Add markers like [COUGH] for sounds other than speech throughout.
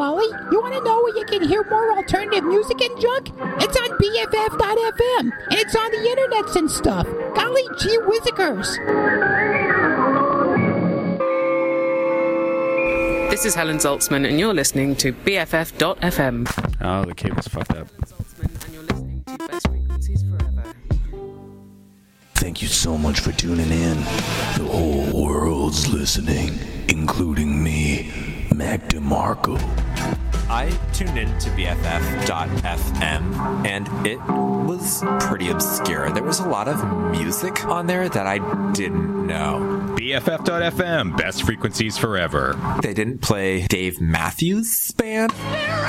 Wally. You want to know where you can hear more alternative music and junk? It's on BFF.FM, and it's on the internets and stuff. Golly gee whizzikers. This is Helen Zaltzman, and you're listening to BFF.FM. Oh, ah, the cable's fucked up. Zaltzman, and you're listening to Best Frequencies Forever. Thank you so much for tuning in. The whole world's listening, including me, Mac DeMarco. I tuned in to BFF.FM and it was pretty obscure. There was a lot of music on there that I didn't know. BFF.FM, best frequencies forever. They didn't play Dave Matthews Band. You're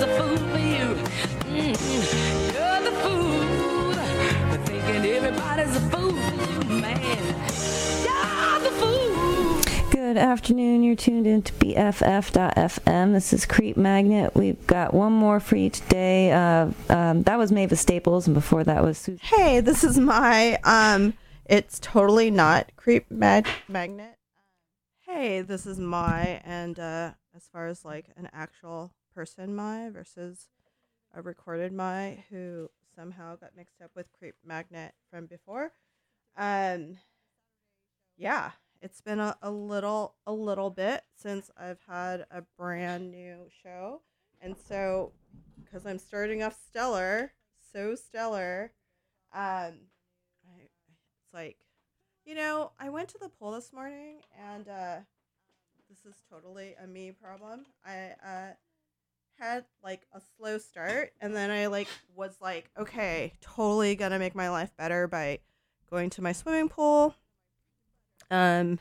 the fool for everybody's a fool for you, man. You're the fool. Good afternoon. You're tuned in to BFF.FM. This is Creep Magnet. We've got one more for you today. Uh, um, that was Mavis Staples, and before that was Susan. Hey, this is Mai um it's totally not creep mag- magnet. Hey, this is Mai and uh as far as like an actual person Mai versus a recorded Mai who somehow got mixed up with creep magnet from before. Um yeah, it's been a, a little a little bit since I've had a brand new show. And so because I'm starting off stellar, so stellar, um I, it's like you know, I went to the pool this morning and uh this is totally a me problem. I uh had like a slow start and then I like was like, okay, totally gonna make my life better by going to my swimming pool. Um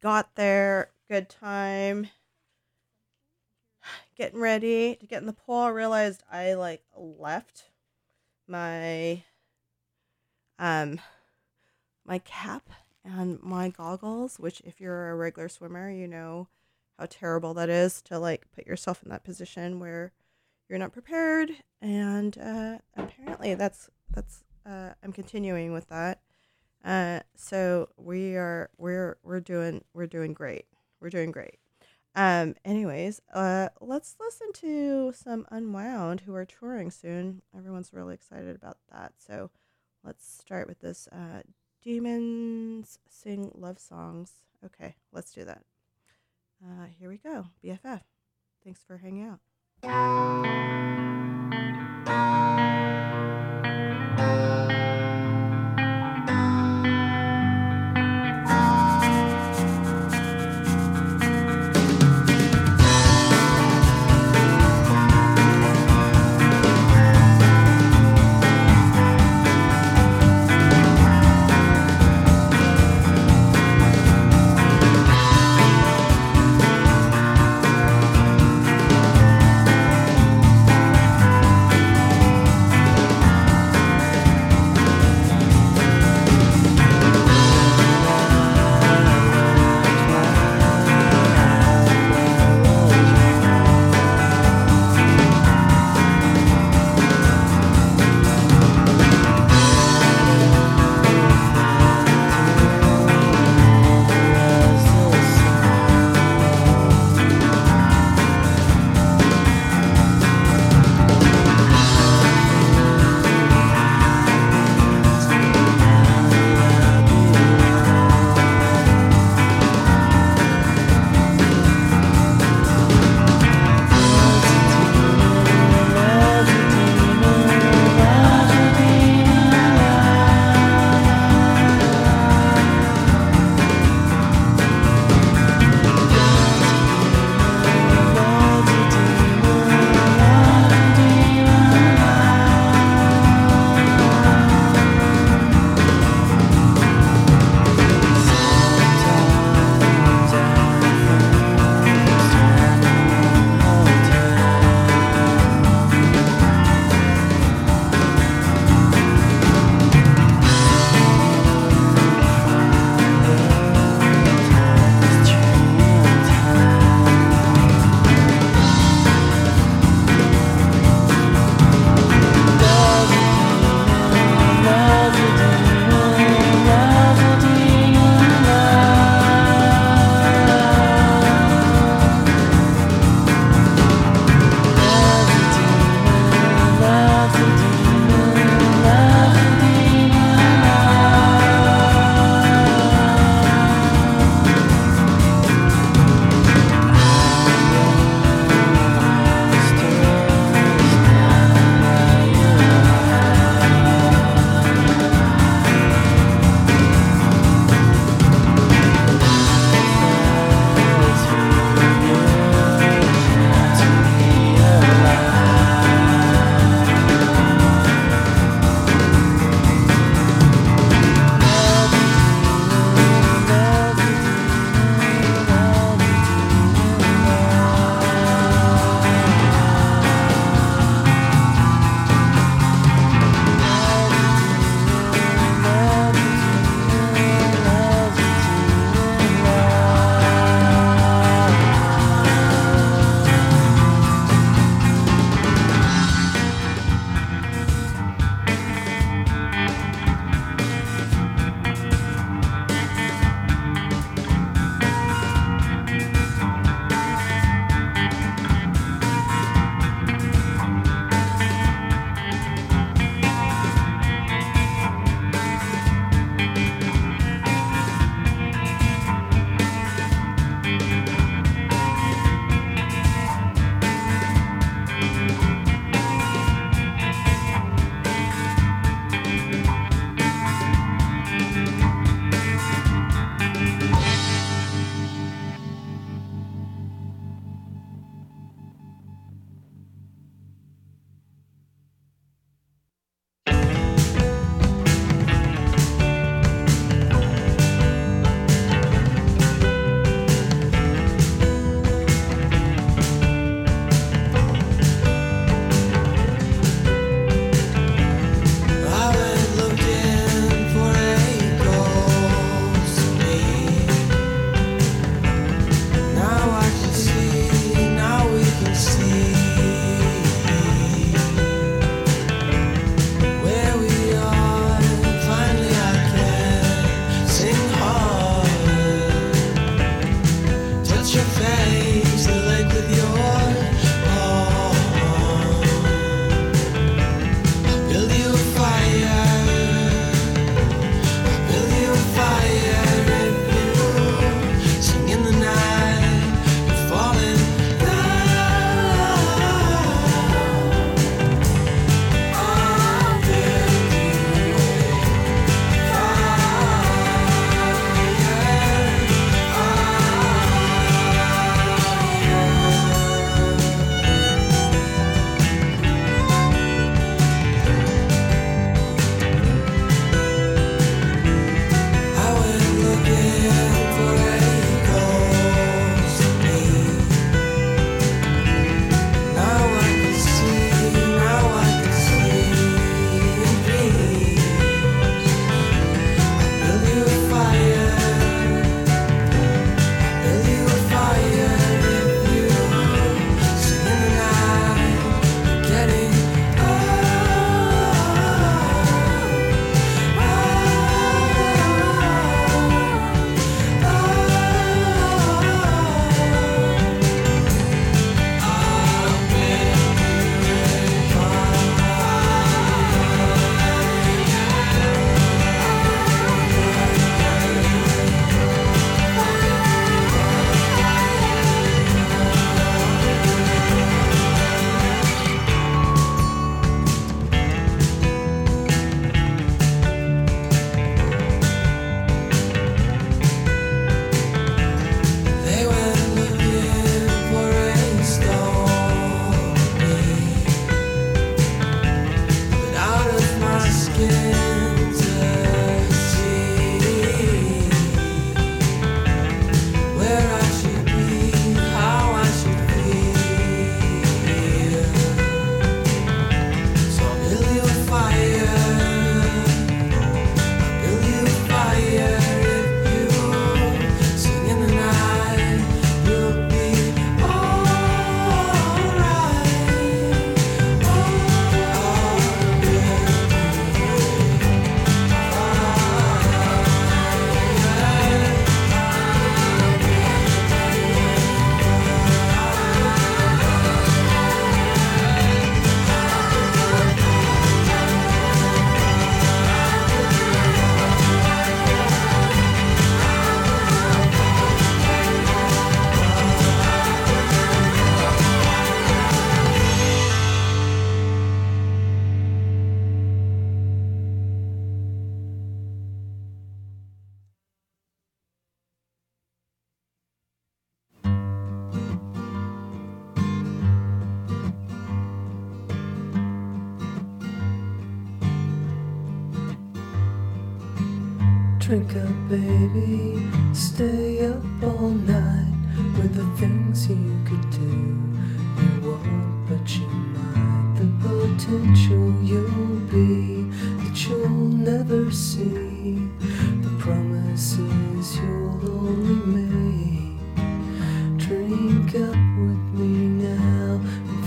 got there, good time. [SIGHS] Getting ready to get in the pool, I realized I like left my um my cap and my goggles, which if you're a regular swimmer, you know how terrible that is to like put yourself in that position where you're not prepared and uh apparently that's that's uh I'm continuing with that. Uh so we are we're we're doing we're doing great. We're doing great. Um anyways, uh let's listen to some Unwound who are touring soon. Everyone's really excited about that. So let's start with this uh demons sing love songs. Okay, let's do that. Uh here we go. BFF. Thanks for hanging out.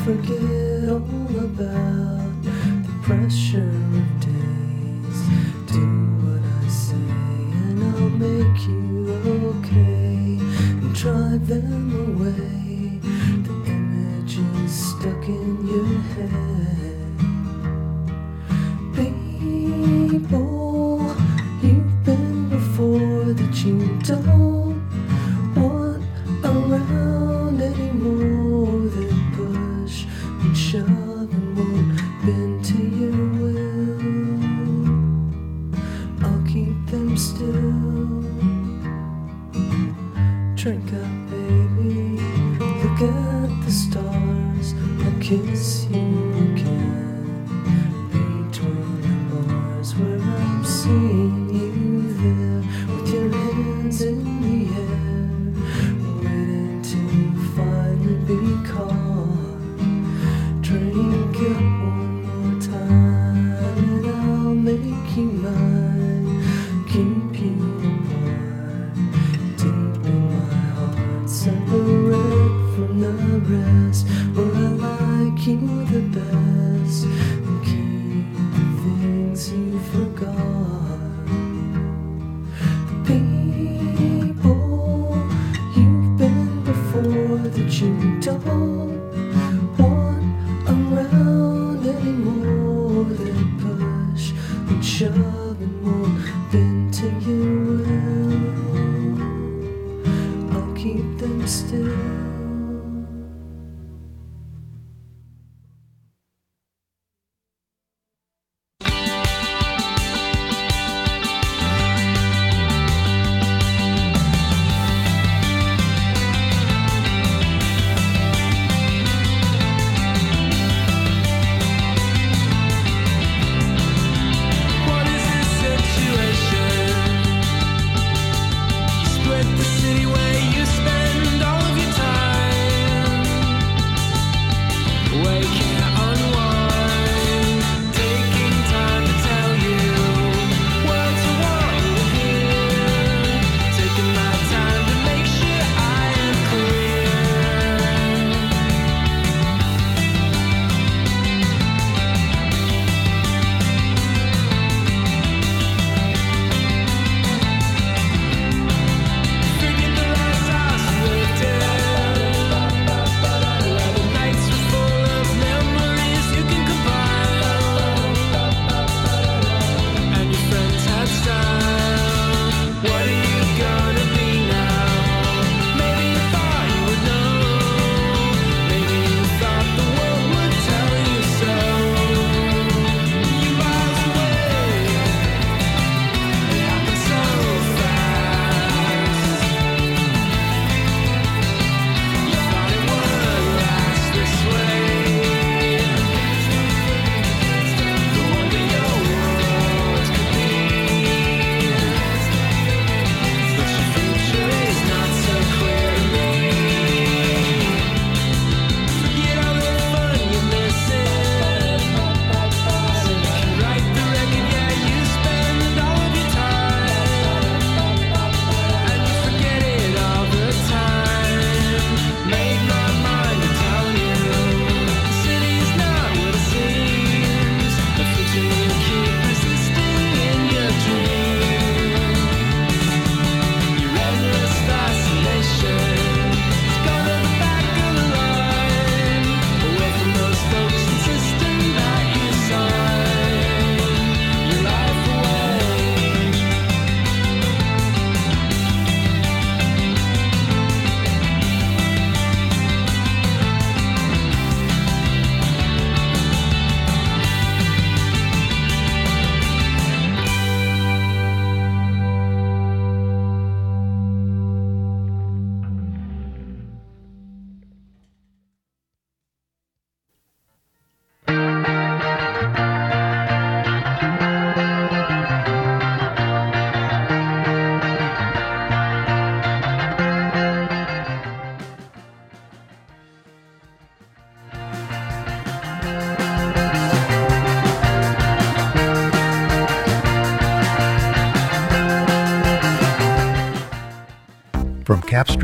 forget all about the pressure of days. Do what I say, and I'll make you okay. And drive them away. The image is stuck in your head. People, you've been before that you don't.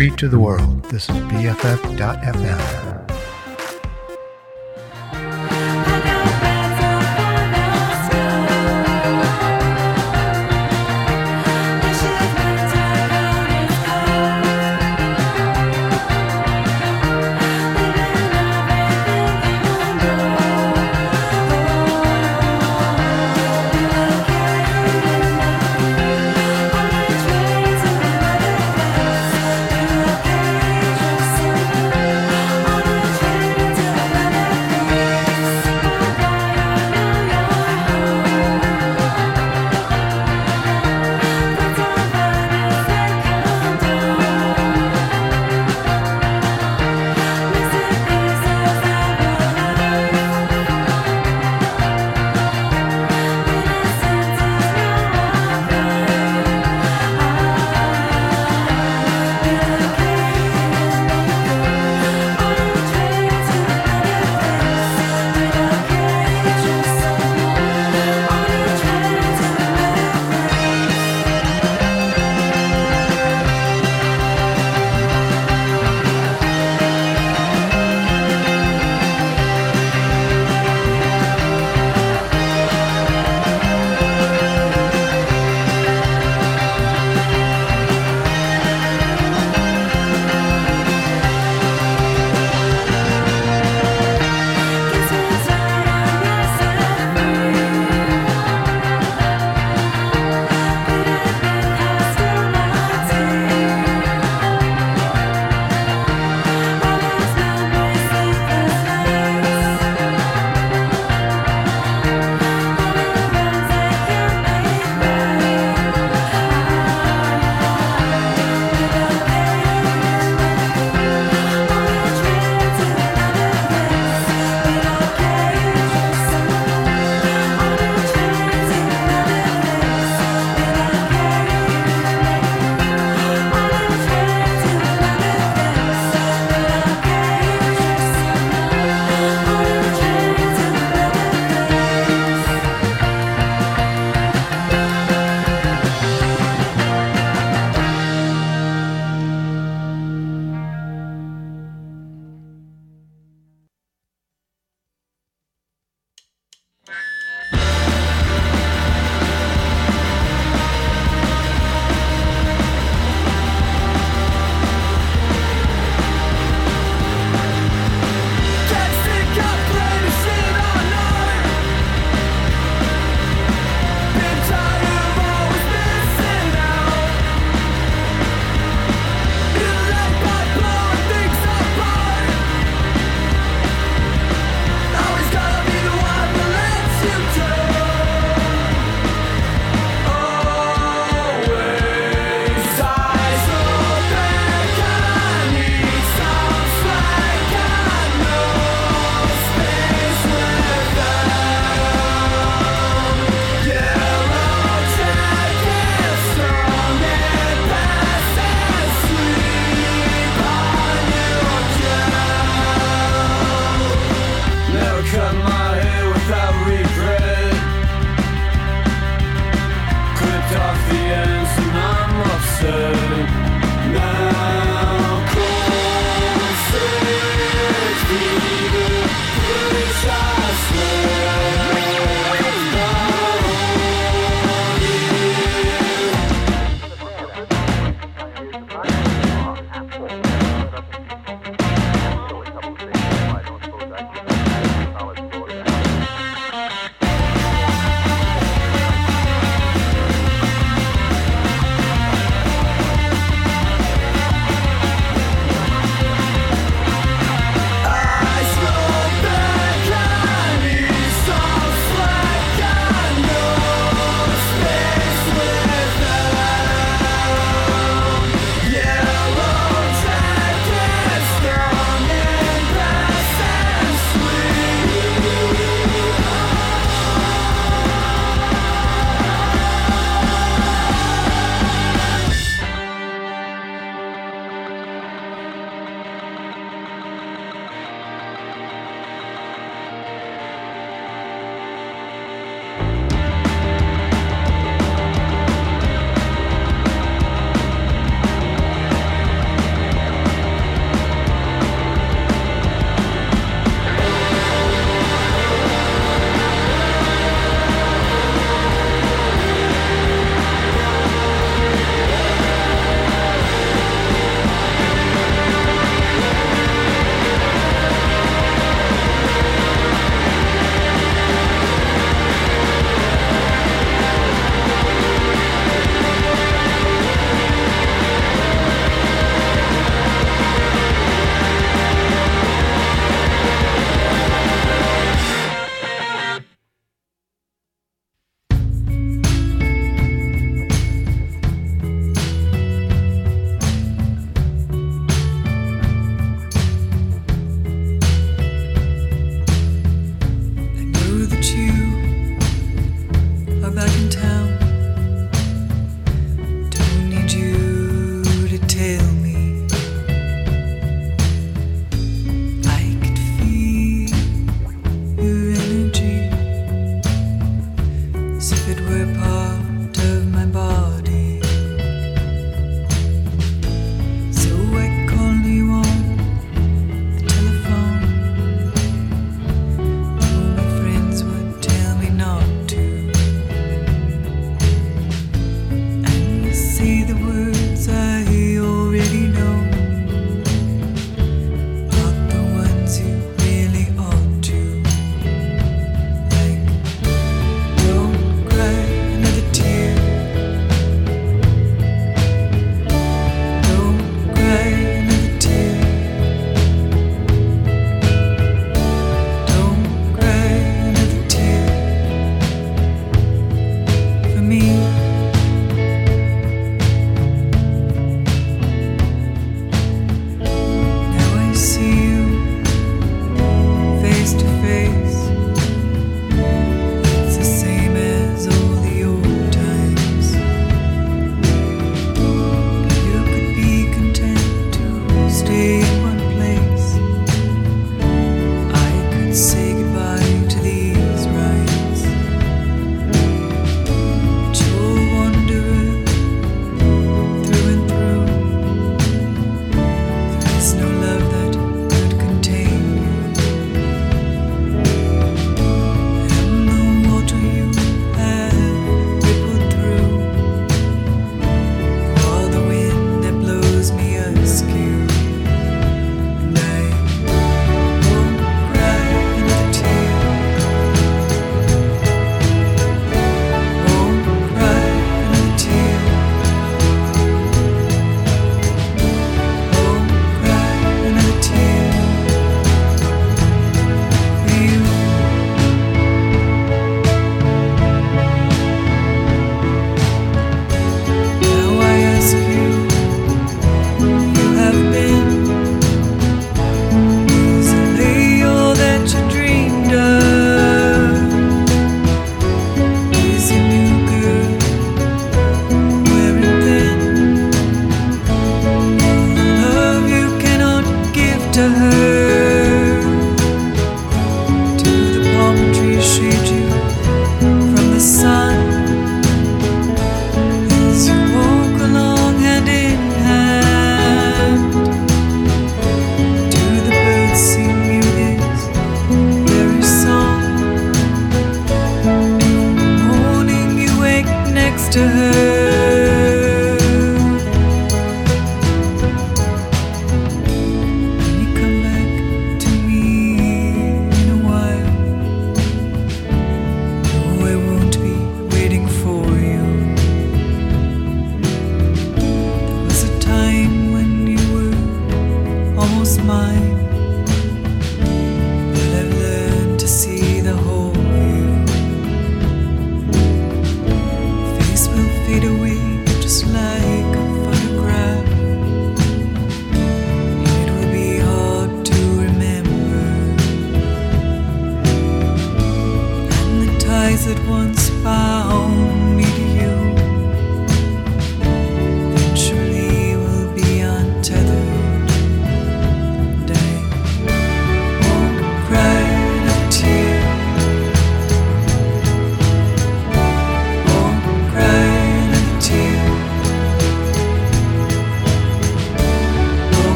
Street to the world, this is BFF.FM.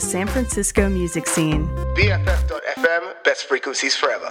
San Francisco music scene. BFF.FM, best frequencies forever.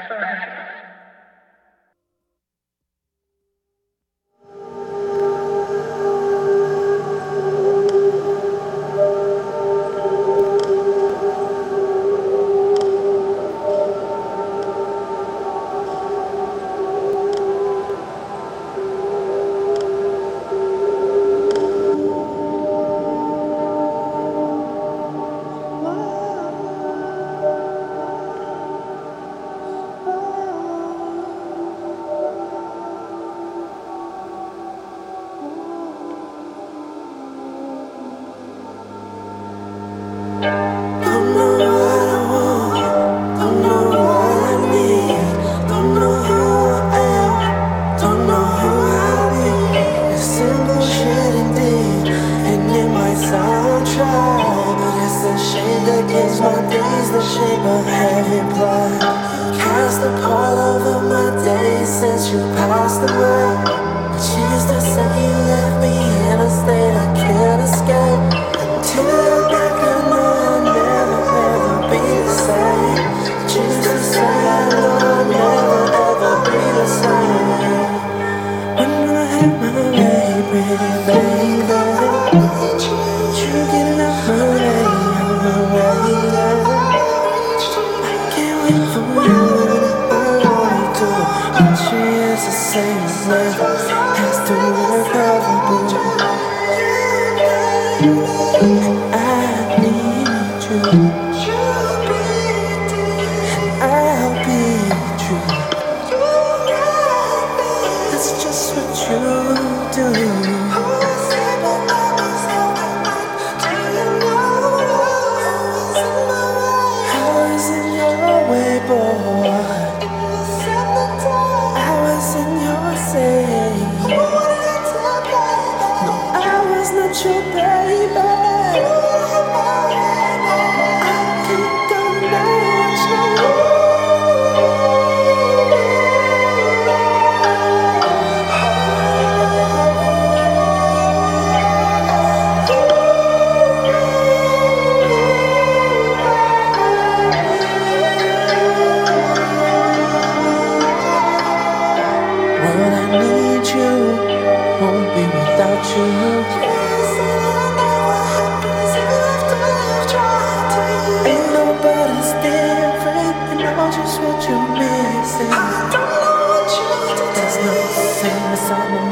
to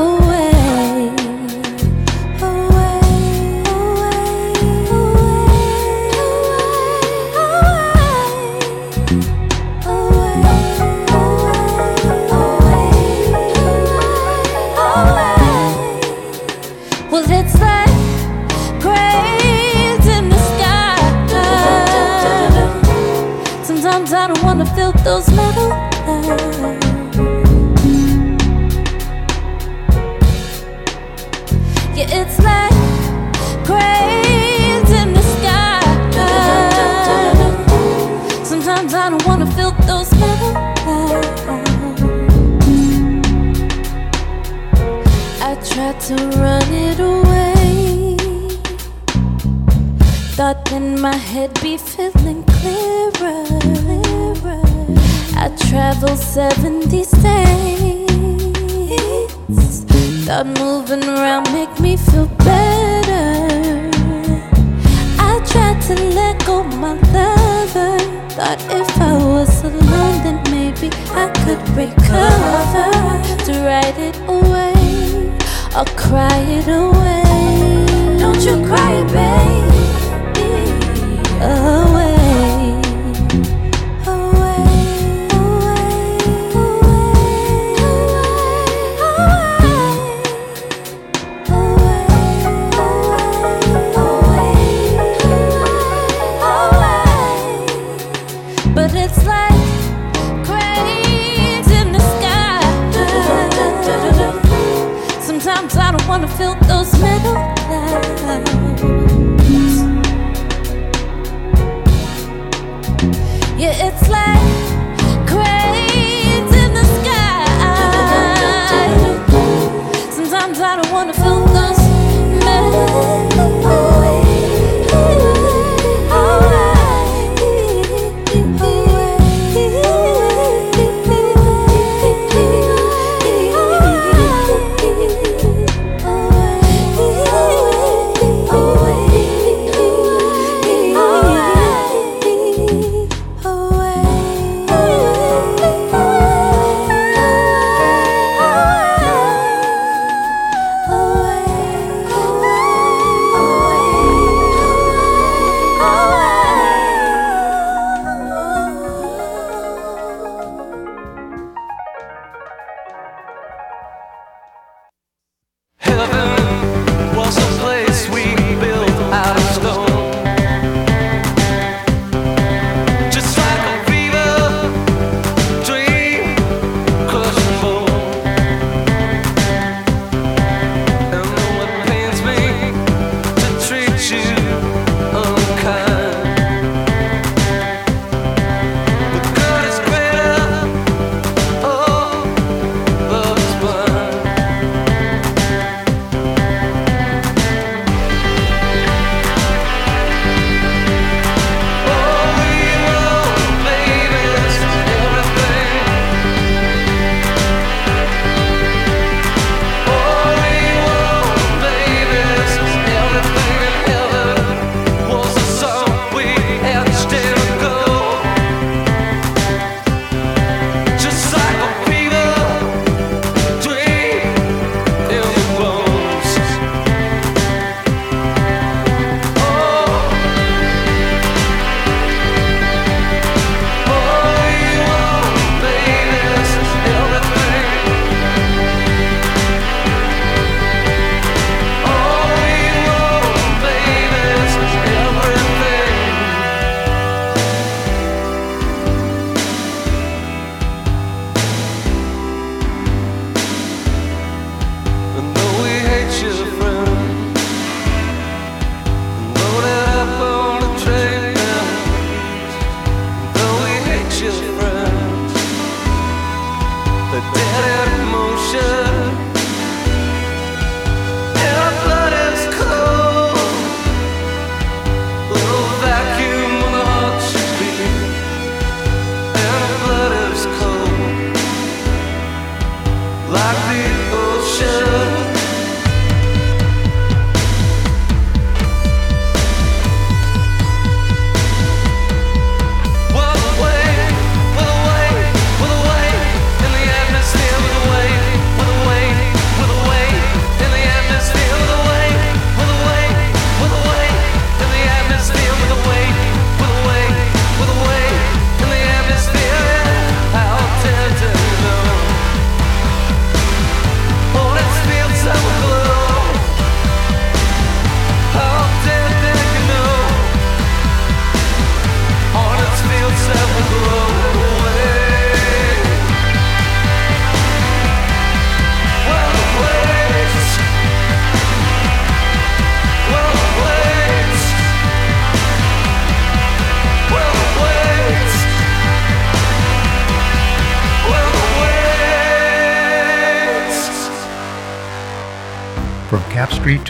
Away,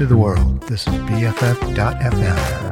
to the world, this is BFF.FM.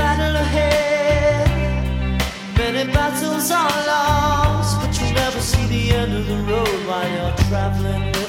battle ahead. Many battles are lost, but you never see the end of the road while you're traveling.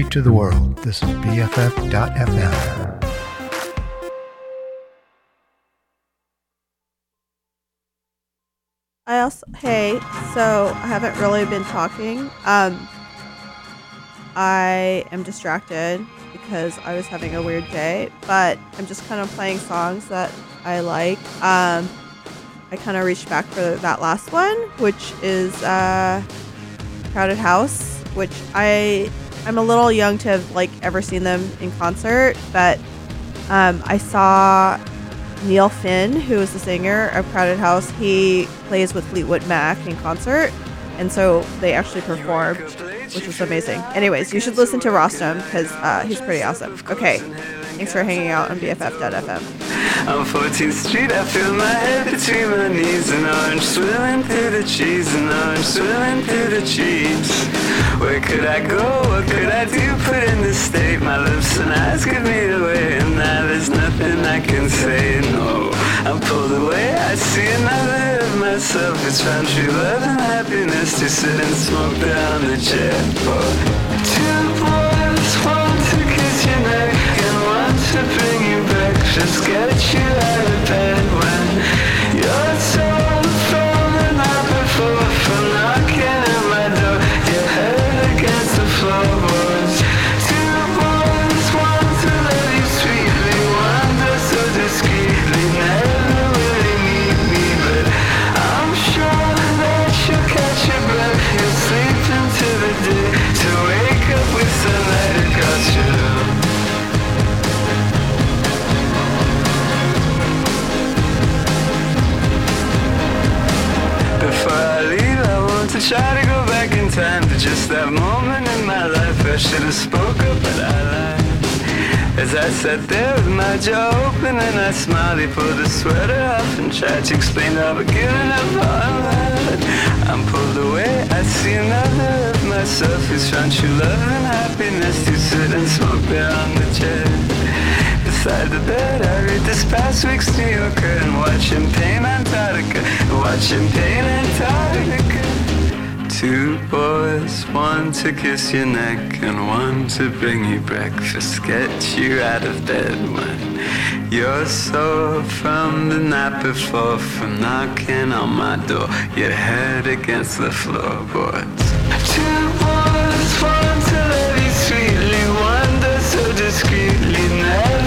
Street to the world, this is BFF.FM. I also hey, so I haven't really been talking. Um I am distracted because I was having a weird day, but I'm just kind of playing songs that I like. Um I kind of reached back for that last one, which is uh Crowded House, which I I'm a little young to have like ever seen them in concert, but um, I saw Neil Finn, who is the singer of Crowded House. He plays with Fleetwood Mac in concert, and so they actually performed, which was amazing. Anyways, you should listen to Rostam because uh, he's pretty awesome. Okay, thanks for hanging out on BFF.fm. On 14th Street, I feel my head between my knees And orange swimming through the trees And orange swimming through the trees Where could I go? What could I do? Put in this state My lips and eyes give me away And now there's nothing I can say No, I'm pulled away I see another of myself It's found true love and happiness To sit and smoke down the jet For two boys, one to kiss your neck And one to bring Just get you out of bed when try to go back in time to just that moment in my life. I should have spoke up, but I lied. As I sat there with my jaw open and I smiled, he pulled his sweater off and tried to explain how I've given up on that. I'm pulled away, I see another of myself who's found true love and happiness to sit and smoke there on the chair. Beside the bed, I read this past week's New Yorker and watch him paint Antarctica. Watch him paint Antarctica. Two boys, one to kiss your neck and one to bring you breakfast. Get you out of bed when you're sore from the night before, from knocking on my door. Your head against the floorboards. Two boys, one to love you sweetly, one does so discreetly. Never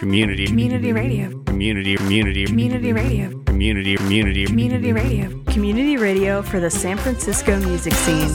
community community. Community radio. Community community. Community radio. Community community. Community radio. Community radio for the San Francisco music scene.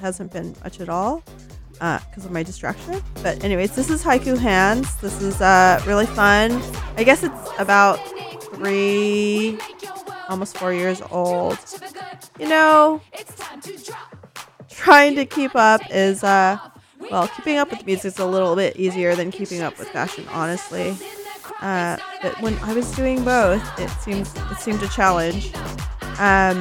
Hasn't been much at all because of my distraction. But anyways, this is Haiku Hands. This is uh, really fun. I guess it's about three, almost four years old. You know, trying to keep up is uh, well, keeping up with music is a little bit easier than keeping up with fashion, honestly. Uh, but when I was doing both, it seemed it seemed a challenge. Um,